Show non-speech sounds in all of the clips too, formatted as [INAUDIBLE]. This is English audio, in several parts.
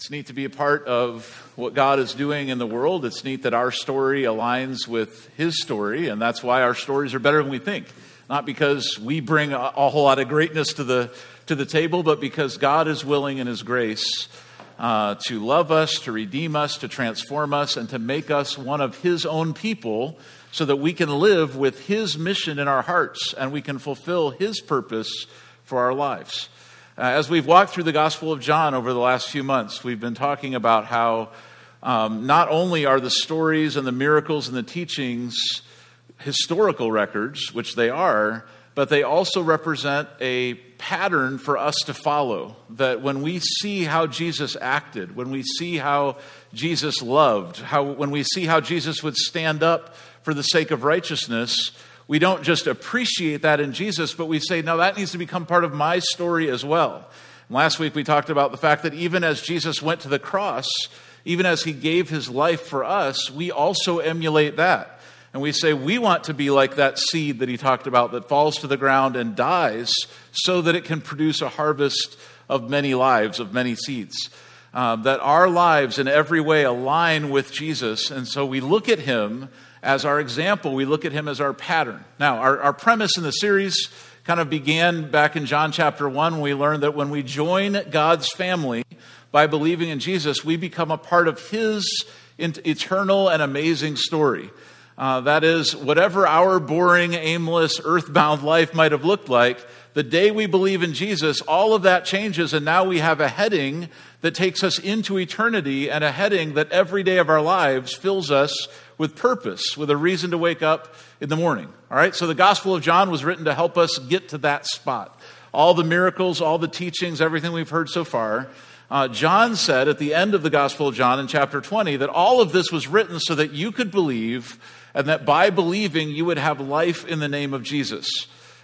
It's neat to be a part of what God is doing in the world. It's neat that our story aligns with His story, and that's why our stories are better than we think. Not because we bring a, a whole lot of greatness to the, to the table, but because God is willing in His grace uh, to love us, to redeem us, to transform us, and to make us one of His own people so that we can live with His mission in our hearts and we can fulfill His purpose for our lives. Uh, as we've walked through the Gospel of John over the last few months, we've been talking about how um, not only are the stories and the miracles and the teachings historical records, which they are, but they also represent a pattern for us to follow. That when we see how Jesus acted, when we see how Jesus loved, how, when we see how Jesus would stand up for the sake of righteousness, we don't just appreciate that in Jesus, but we say, no, that needs to become part of my story as well. And last week we talked about the fact that even as Jesus went to the cross, even as he gave his life for us, we also emulate that. And we say we want to be like that seed that he talked about that falls to the ground and dies so that it can produce a harvest of many lives, of many seeds. Uh, that our lives in every way align with Jesus. And so we look at him as our example, we look at him as our pattern. Now, our, our premise in the series kind of began back in John chapter 1 when we learned that when we join God's family by believing in Jesus, we become a part of his eternal and amazing story. Uh, that is, whatever our boring, aimless, earthbound life might have looked like, the day we believe in Jesus, all of that changes, and now we have a heading that takes us into eternity and a heading that every day of our lives fills us with purpose, with a reason to wake up in the morning. All right, so the Gospel of John was written to help us get to that spot. All the miracles, all the teachings, everything we've heard so far. Uh, John said at the end of the Gospel of John in chapter 20 that all of this was written so that you could believe and that by believing you would have life in the name of Jesus.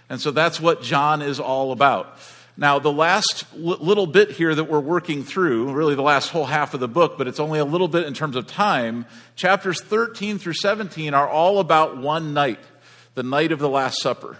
And so that's what John is all about. Now, the last little bit here that we're working through, really the last whole half of the book, but it's only a little bit in terms of time, chapters 13 through 17 are all about one night, the night of the Last Supper.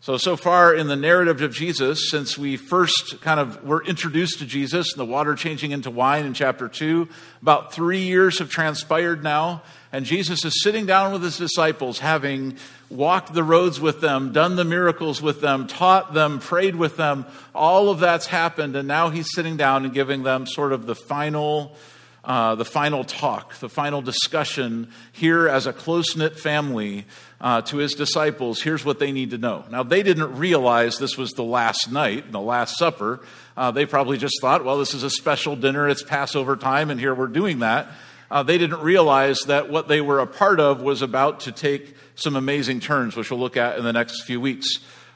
So, so far in the narrative of Jesus, since we first kind of were introduced to Jesus and the water changing into wine in chapter 2, about three years have transpired now. And Jesus is sitting down with his disciples, having walked the roads with them, done the miracles with them, taught them, prayed with them. All of that's happened. And now he's sitting down and giving them sort of the final. Uh, the final talk, the final discussion here as a close knit family uh, to his disciples. Here's what they need to know. Now, they didn't realize this was the last night, the Last Supper. Uh, they probably just thought, well, this is a special dinner, it's Passover time, and here we're doing that uh, they didn't realize that what they were a part of was about to take some amazing turns, which we'll look at in the next few weeks.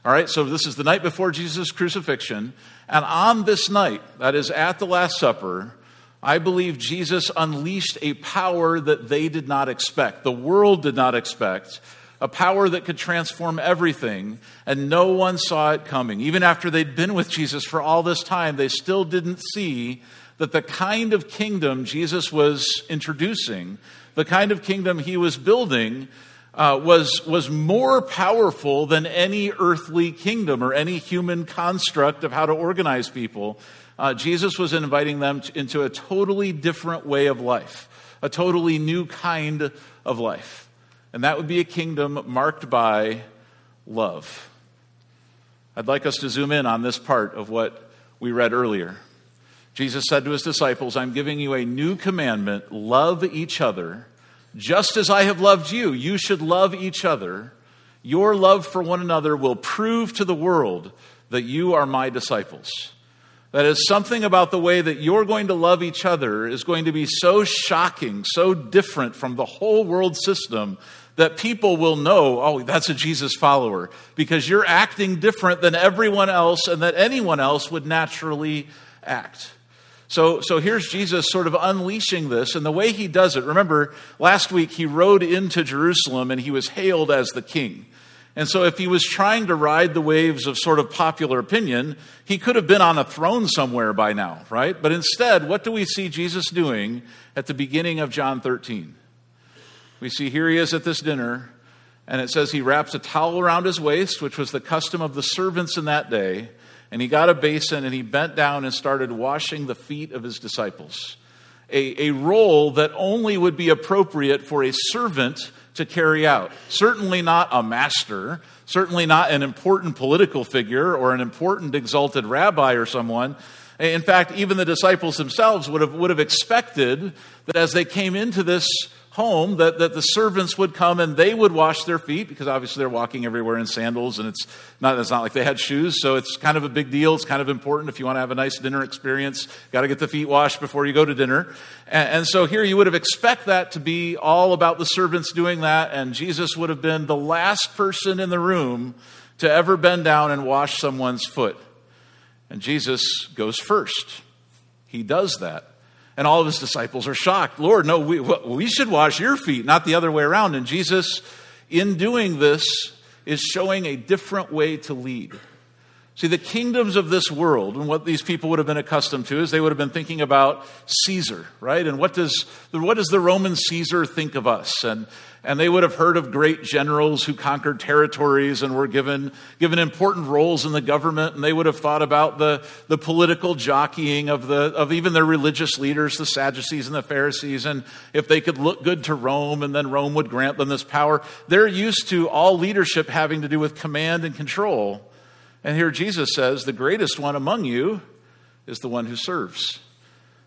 All right, so this is the night before Jesus' crucifixion. And on this night, that is at the Last Supper, I believe Jesus unleashed a power that they did not expect, the world did not expect, a power that could transform everything, and no one saw it coming. Even after they'd been with Jesus for all this time, they still didn't see that the kind of kingdom Jesus was introducing, the kind of kingdom he was building, uh, was, was more powerful than any earthly kingdom or any human construct of how to organize people. Uh, Jesus was inviting them to, into a totally different way of life, a totally new kind of life. And that would be a kingdom marked by love. I'd like us to zoom in on this part of what we read earlier. Jesus said to his disciples, I'm giving you a new commandment love each other. Just as I have loved you, you should love each other. Your love for one another will prove to the world that you are my disciples. That is, something about the way that you're going to love each other is going to be so shocking, so different from the whole world system that people will know, oh, that's a Jesus follower, because you're acting different than everyone else and that anyone else would naturally act. So, so here's Jesus sort of unleashing this, and the way he does it, remember, last week he rode into Jerusalem and he was hailed as the king. And so, if he was trying to ride the waves of sort of popular opinion, he could have been on a throne somewhere by now, right? But instead, what do we see Jesus doing at the beginning of John 13? We see here he is at this dinner, and it says he wraps a towel around his waist, which was the custom of the servants in that day, and he got a basin and he bent down and started washing the feet of his disciples. A, a role that only would be appropriate for a servant to carry out. Certainly not a master, certainly not an important political figure or an important exalted rabbi or someone. In fact, even the disciples themselves would have, would have expected that as they came into this home that, that the servants would come and they would wash their feet because obviously they're walking everywhere in sandals and it's not, it's not like they had shoes. So it's kind of a big deal. It's kind of important if you want to have a nice dinner experience. Got to get the feet washed before you go to dinner. And, and so here you would have expect that to be all about the servants doing that. And Jesus would have been the last person in the room to ever bend down and wash someone's foot. And Jesus goes first. He does that. And all of his disciples are shocked. Lord, no, we, we should wash your feet, not the other way around. And Jesus, in doing this, is showing a different way to lead. See, the kingdoms of this world, and what these people would have been accustomed to, is they would have been thinking about Caesar, right? And what does, what does the Roman Caesar think of us? And, and they would have heard of great generals who conquered territories and were given, given important roles in the government. And they would have thought about the, the political jockeying of, the, of even their religious leaders, the Sadducees and the Pharisees, and if they could look good to Rome and then Rome would grant them this power. They're used to all leadership having to do with command and control. And here Jesus says, the greatest one among you is the one who serves.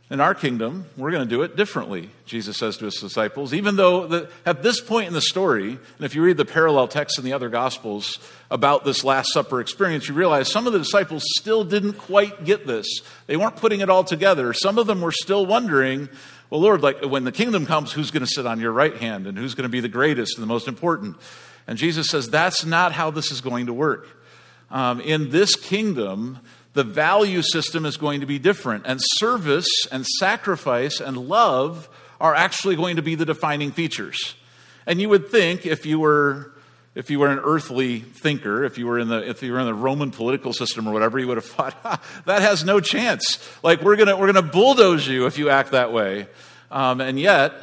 In our kingdom, we're going to do it differently, Jesus says to his disciples. Even though the, at this point in the story, and if you read the parallel texts in the other Gospels about this Last Supper experience, you realize some of the disciples still didn't quite get this. They weren't putting it all together. Some of them were still wondering, well, Lord, like when the kingdom comes, who's going to sit on your right hand and who's going to be the greatest and the most important? And Jesus says, that's not how this is going to work um, in this kingdom, the value system is going to be different. And service and sacrifice and love are actually going to be the defining features. And you would think if you were if you were an earthly thinker, if you were in the if you were in the Roman political system or whatever, you would have [LAUGHS] thought that has no chance. Like we're gonna we're gonna bulldoze you if you act that way. Um, and yet,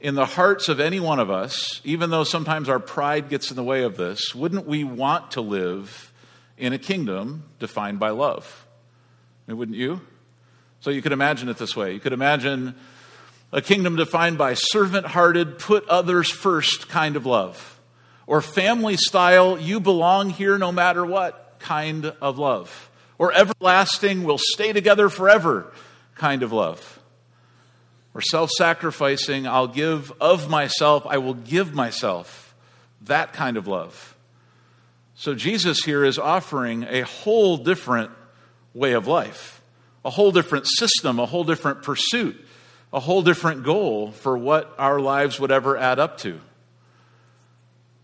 in the hearts of any one of us, even though sometimes our pride gets in the way of this, wouldn't we want to live in a kingdom defined by love. Mean, wouldn't you? So you could imagine it this way. You could imagine a kingdom defined by servant hearted, put others first kind of love. Or family style, you belong here no matter what kind of love. Or everlasting, we'll stay together forever kind of love. Or self sacrificing, I'll give of myself, I will give myself. That kind of love. So Jesus here is offering a whole different way of life, a whole different system, a whole different pursuit, a whole different goal for what our lives would ever add up to.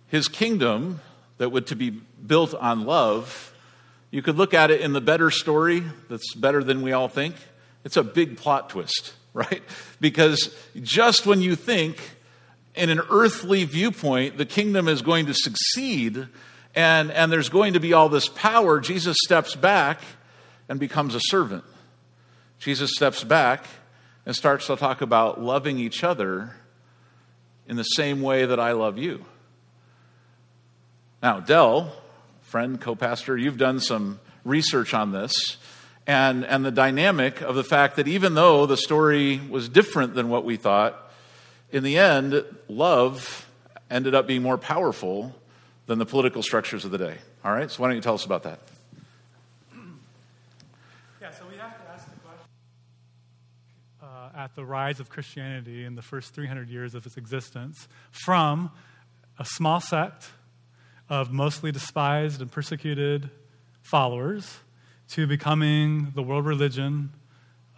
His kingdom that would to be built on love, you could look at it in the better story that's better than we all think. It's a big plot twist, [LAUGHS] right? Because just when you think in an earthly viewpoint the kingdom is going to succeed, and, and there's going to be all this power, Jesus steps back and becomes a servant. Jesus steps back and starts to talk about loving each other in the same way that I love you. Now, Dell, friend, co pastor, you've done some research on this and, and the dynamic of the fact that even though the story was different than what we thought, in the end, love ended up being more powerful than the political structures of the day. All right, so why don't you tell us about that? Yeah, so we have to ask the question uh, at the rise of Christianity in the first 300 years of its existence from a small sect of mostly despised and persecuted followers to becoming the world religion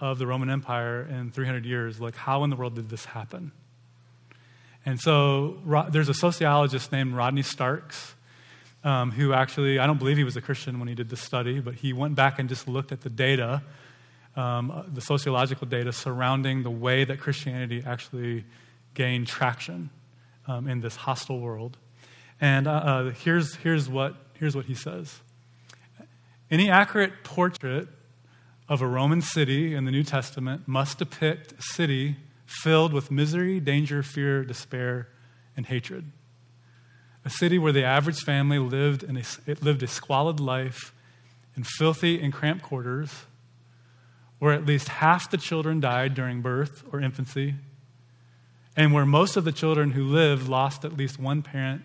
of the Roman Empire in 300 years. Like, how in the world did this happen? And so there's a sociologist named Rodney Starks um, who actually, I don't believe he was a Christian when he did this study, but he went back and just looked at the data, um, the sociological data surrounding the way that Christianity actually gained traction um, in this hostile world. And uh, uh, here's, here's, what, here's what he says Any accurate portrait of a Roman city in the New Testament must depict a city filled with misery, danger, fear, despair, and hatred. A city where the average family lived, in a, it lived a squalid life in filthy and cramped quarters, where at least half the children died during birth or infancy, and where most of the children who lived lost at least one parent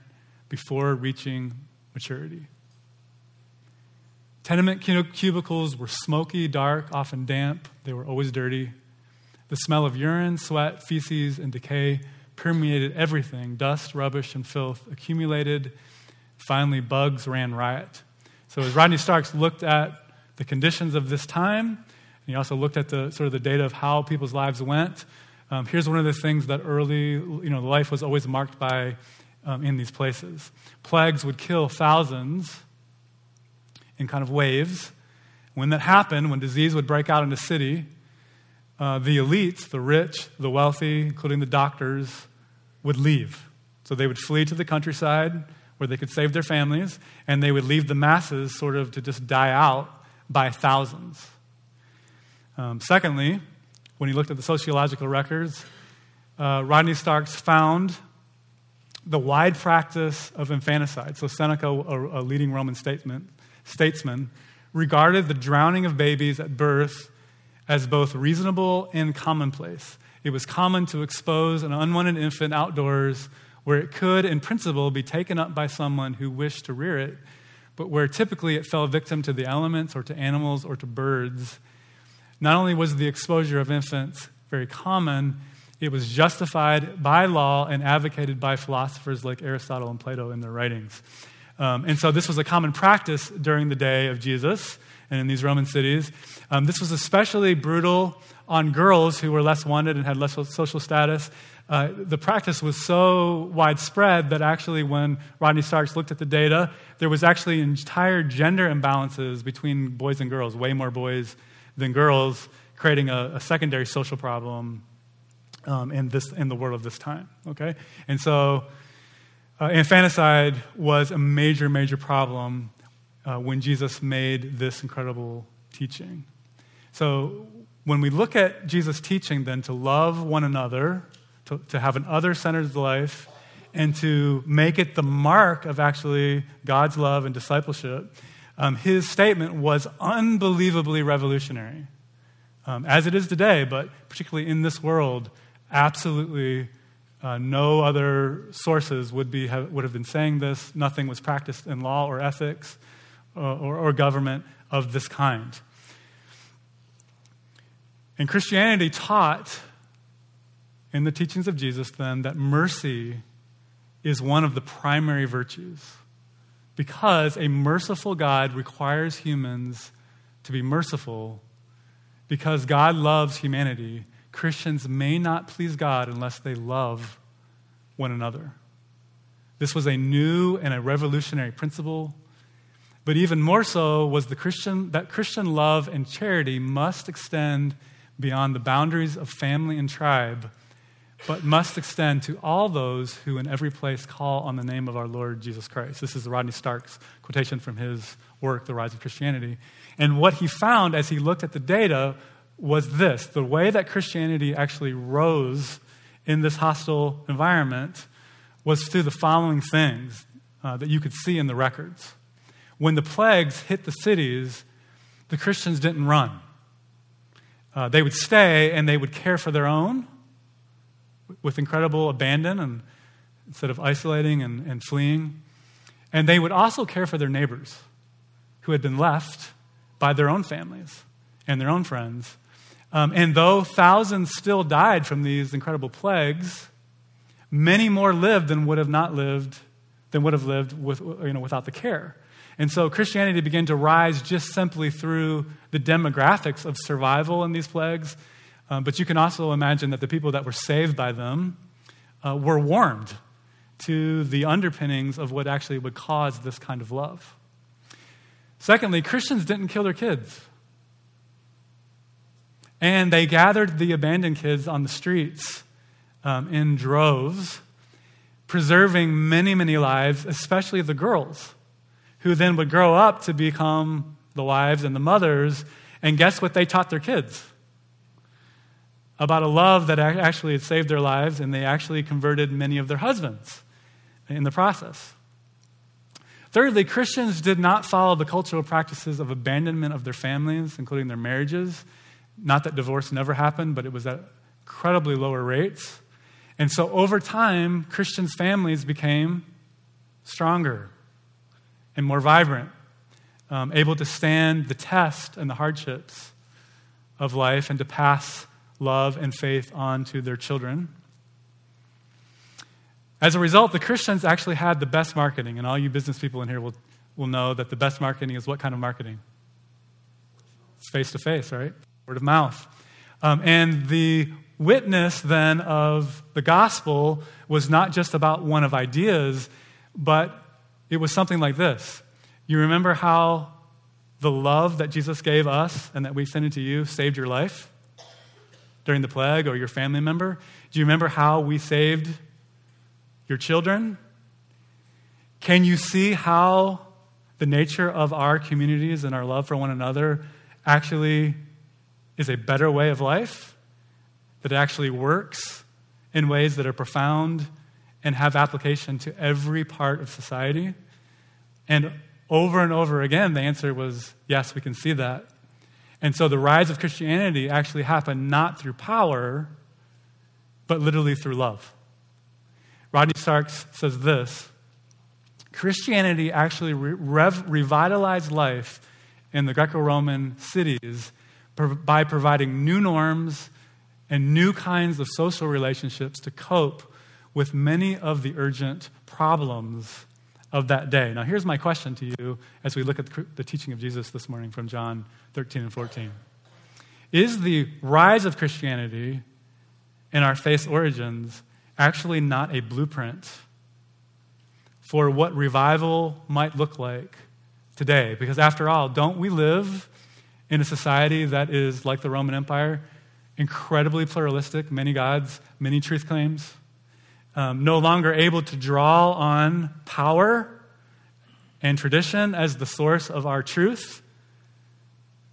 before reaching maturity. Tenement cubicles were smoky, dark, often damp. They were always dirty. The smell of urine, sweat, feces, and decay permeated everything. Dust, rubbish, and filth accumulated. Finally, bugs ran riot. So, as Rodney Starks looked at the conditions of this time, and he also looked at the sort of the data of how people's lives went, um, here's one of the things that early, you know, life was always marked by um, in these places. Plagues would kill thousands in kind of waves. When that happened, when disease would break out in a city, uh, the elites, the rich, the wealthy, including the doctors, would leave. So they would flee to the countryside where they could save their families, and they would leave the masses sort of to just die out by thousands. Um, secondly, when he looked at the sociological records, uh, Rodney Starks found the wide practice of infanticide. So, Seneca, a, a leading Roman statesman, statesman, regarded the drowning of babies at birth as both reasonable and commonplace. It was common to expose an unwanted infant outdoors where it could, in principle, be taken up by someone who wished to rear it, but where typically it fell victim to the elements or to animals or to birds not only was the exposure of infants very common, it was justified by law and advocated by philosophers like Aristotle and Plato in their writings. Um, and so this was a common practice during the day of Jesus and in these Roman cities. Um, this was especially brutal on girls who were less wanted and had less social status. Uh, the practice was so widespread that actually, when Rodney Starks looked at the data, there was actually entire gender imbalances between boys and girls, way more boys than girls, creating a, a secondary social problem um, in, this, in the world of this time. Okay? And so, uh, infanticide was a major, major problem uh, when Jesus made this incredible teaching. So, when we look at Jesus' teaching, then to love one another, to, to have an other centered life, and to make it the mark of actually God's love and discipleship, um, his statement was unbelievably revolutionary, um, as it is today, but particularly in this world, absolutely uh, no other sources would, be, have, would have been saying this. Nothing was practiced in law or ethics or, uh, or, or government of this kind. And Christianity taught in the teachings of Jesus then that mercy is one of the primary virtues because a merciful God requires humans to be merciful. Because God loves humanity, Christians may not please God unless they love one another. This was a new and a revolutionary principle. But even more so was the Christian that Christian love and charity must extend beyond the boundaries of family and tribe but must extend to all those who in every place call on the name of our Lord Jesus Christ. This is Rodney Stark's quotation from his work, The Rise of Christianity. And what he found as he looked at the data was this the way that Christianity actually rose in this hostile environment was through the following things uh, that you could see in the records. When the plagues hit the cities, the Christians didn't run. Uh, they would stay and they would care for their own with incredible abandon and instead of isolating and, and fleeing. And they would also care for their neighbors who had been left by their own families and their own friends. Um, and though thousands still died from these incredible plagues, many more lived than would have not lived than would have lived with, you know, without the care. And so Christianity began to rise just simply through the demographics of survival in these plagues um, but you can also imagine that the people that were saved by them uh, were warmed to the underpinnings of what actually would cause this kind of love. Secondly, Christians didn't kill their kids. And they gathered the abandoned kids on the streets um, in droves, preserving many, many lives, especially the girls, who then would grow up to become the wives and the mothers. And guess what they taught their kids? about a love that actually had saved their lives, and they actually converted many of their husbands in the process. Thirdly, Christians did not follow the cultural practices of abandonment of their families, including their marriages. Not that divorce never happened, but it was at incredibly lower rates. And so over time, Christians' families became stronger and more vibrant, um, able to stand the test and the hardships of life and to pass love and faith on to their children. As a result, the Christians actually had the best marketing, and all you business people in here will, will know that the best marketing is what kind of marketing? It's face to face, right? Word of mouth. Um, and the witness then of the gospel was not just about one of ideas, but it was something like this. You remember how the love that Jesus gave us and that we extended to you saved your life during the plague or your family member? Do you remember how we saved your children? Can you see how the nature of our communities and our love for one another actually is a better way of life? That actually works in ways that are profound and have application to every part of society? And over and over again, the answer was yes, we can see that. And so the rise of Christianity actually happened not through power, but literally through love. Rodney Starks says this Christianity actually rev- revitalized life in the Greco Roman cities by providing new norms and new kinds of social relationships to cope with many of the urgent problems of that day. Now, here's my question to you as we look at the teaching of Jesus this morning from John 13 and 14. Is the rise of Christianity in our faith origins actually not a blueprint for what revival might look like today. Because after all, don't we live in a society that is like the Roman Empire, incredibly pluralistic, many gods, many truth claims, um, no longer able to draw on power and tradition as the source of our truth?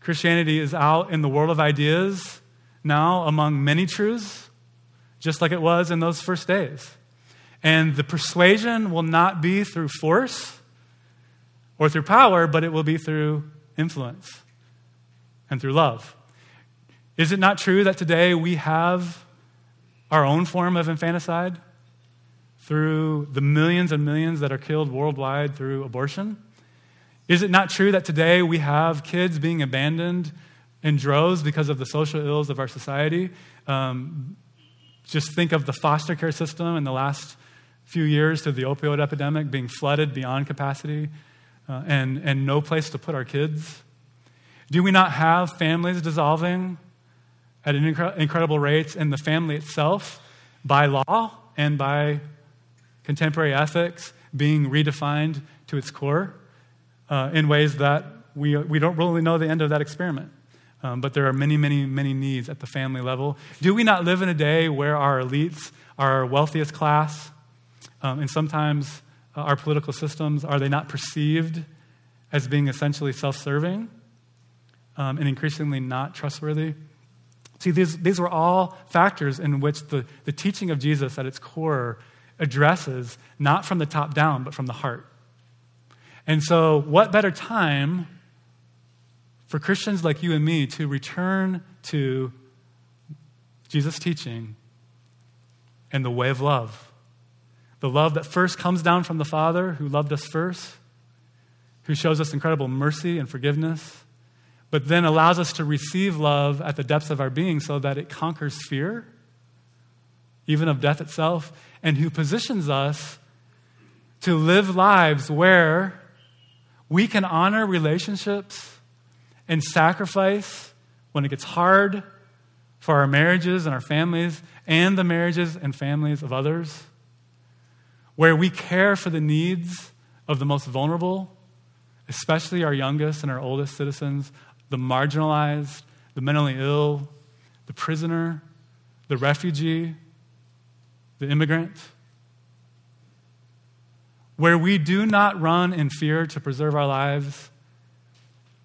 Christianity is out in the world of ideas now among many truths just like it was in those first days. And the persuasion will not be through force or through power, but it will be through influence and through love. Is it not true that today we have our own form of infanticide through the millions and millions that are killed worldwide through abortion? Is it not true that today we have kids being abandoned in droves because of the social ills of our society? Um, just think of the foster care system in the last few years to the opioid epidemic being flooded beyond capacity uh, and, and no place to put our kids. Do we not have families dissolving at incre- incredible rates in the family itself by law and by contemporary ethics being redefined to its core uh, in ways that we, we don't really know the end of that experiment? Um, but there are many, many, many needs at the family level. Do we not live in a day where our elites, our wealthiest class, um, and sometimes uh, our political systems, are they not perceived as being essentially self serving um, and increasingly not trustworthy? See, these, these were all factors in which the, the teaching of Jesus at its core addresses not from the top down, but from the heart. And so, what better time for Christians like you and me to return to Jesus' teaching and the way of love. The love that first comes down from the Father who loved us first, who shows us incredible mercy and forgiveness, but then allows us to receive love at the depths of our being so that it conquers fear, even of death itself, and who positions us to live lives where we can honor relationships and sacrifice when it gets hard for our marriages and our families and the marriages and families of others, where we care for the needs of the most vulnerable, especially our youngest and our oldest citizens, the marginalized, the mentally ill, the prisoner, the refugee, the immigrant. Where we do not run in fear to preserve our lives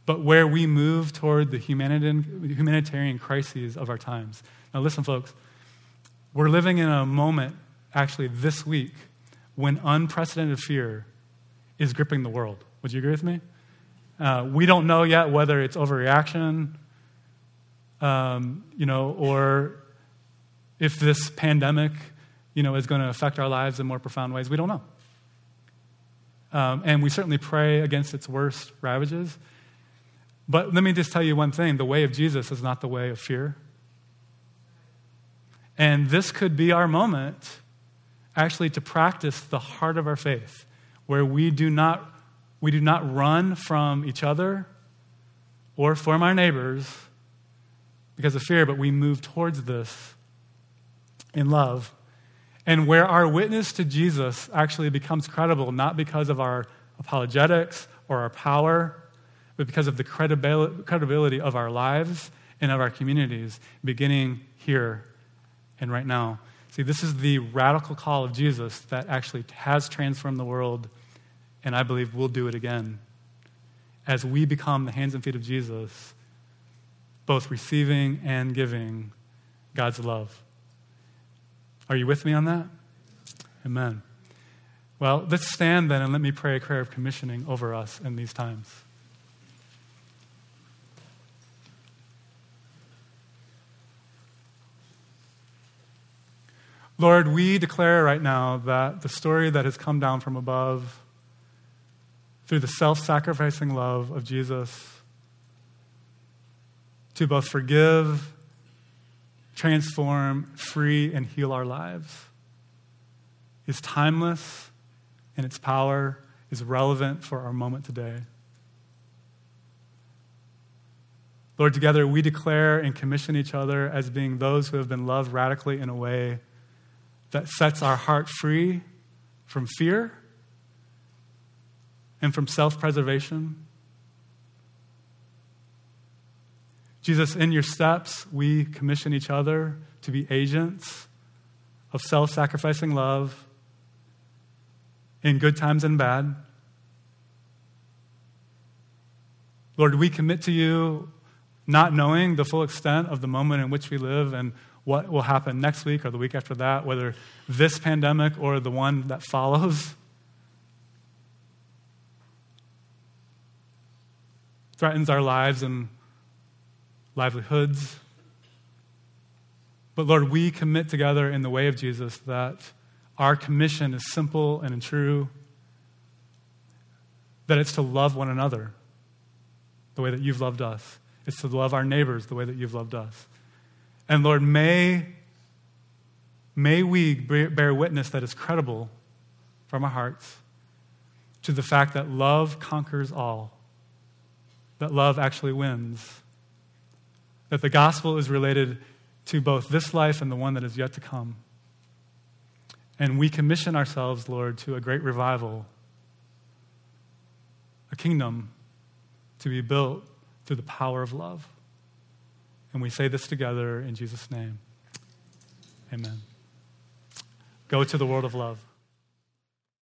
but where we move toward the humanitarian crises of our times. Now, listen, folks, we're living in a moment, actually, this week, when unprecedented fear is gripping the world. Would you agree with me? Uh, we don't know yet whether it's overreaction, um, you know, or if this pandemic, you know, is going to affect our lives in more profound ways. We don't know. Um, and we certainly pray against its worst ravages. But let me just tell you one thing the way of Jesus is not the way of fear. And this could be our moment actually to practice the heart of our faith, where we do not, we do not run from each other or from our neighbors because of fear, but we move towards this in love. And where our witness to Jesus actually becomes credible, not because of our apologetics or our power, but because of the credibility of our lives and of our communities, beginning here and right now. See, this is the radical call of Jesus that actually has transformed the world, and I believe we'll do it again. As we become the hands and feet of Jesus, both receiving and giving God's love. Are you with me on that? Amen. Well, let's stand then and let me pray a prayer of commissioning over us in these times. Lord, we declare right now that the story that has come down from above through the self sacrificing love of Jesus to both forgive, transform, free, and heal our lives is timeless and its power is relevant for our moment today. Lord, together we declare and commission each other as being those who have been loved radically in a way that sets our heart free from fear and from self preservation. Jesus, in your steps, we commission each other to be agents of self sacrificing love in good times and bad. Lord, we commit to you not knowing the full extent of the moment in which we live and what will happen next week or the week after that, whether this pandemic or the one that follows. [LAUGHS] Threatens our lives and livelihoods. But Lord, we commit together in the way of Jesus that our commission is simple and true, that it's to love one another the way that you've loved us. It's to love our neighbors the way that you've loved us. And Lord, may, may we bear witness that is credible from our hearts to the fact that love conquers all, that love actually wins, that the gospel is related to both this life and the one that is yet to come. And we commission ourselves, Lord, to a great revival, a kingdom to be built through the power of love. And we say this together in Jesus' name. Amen. Go to the world of love.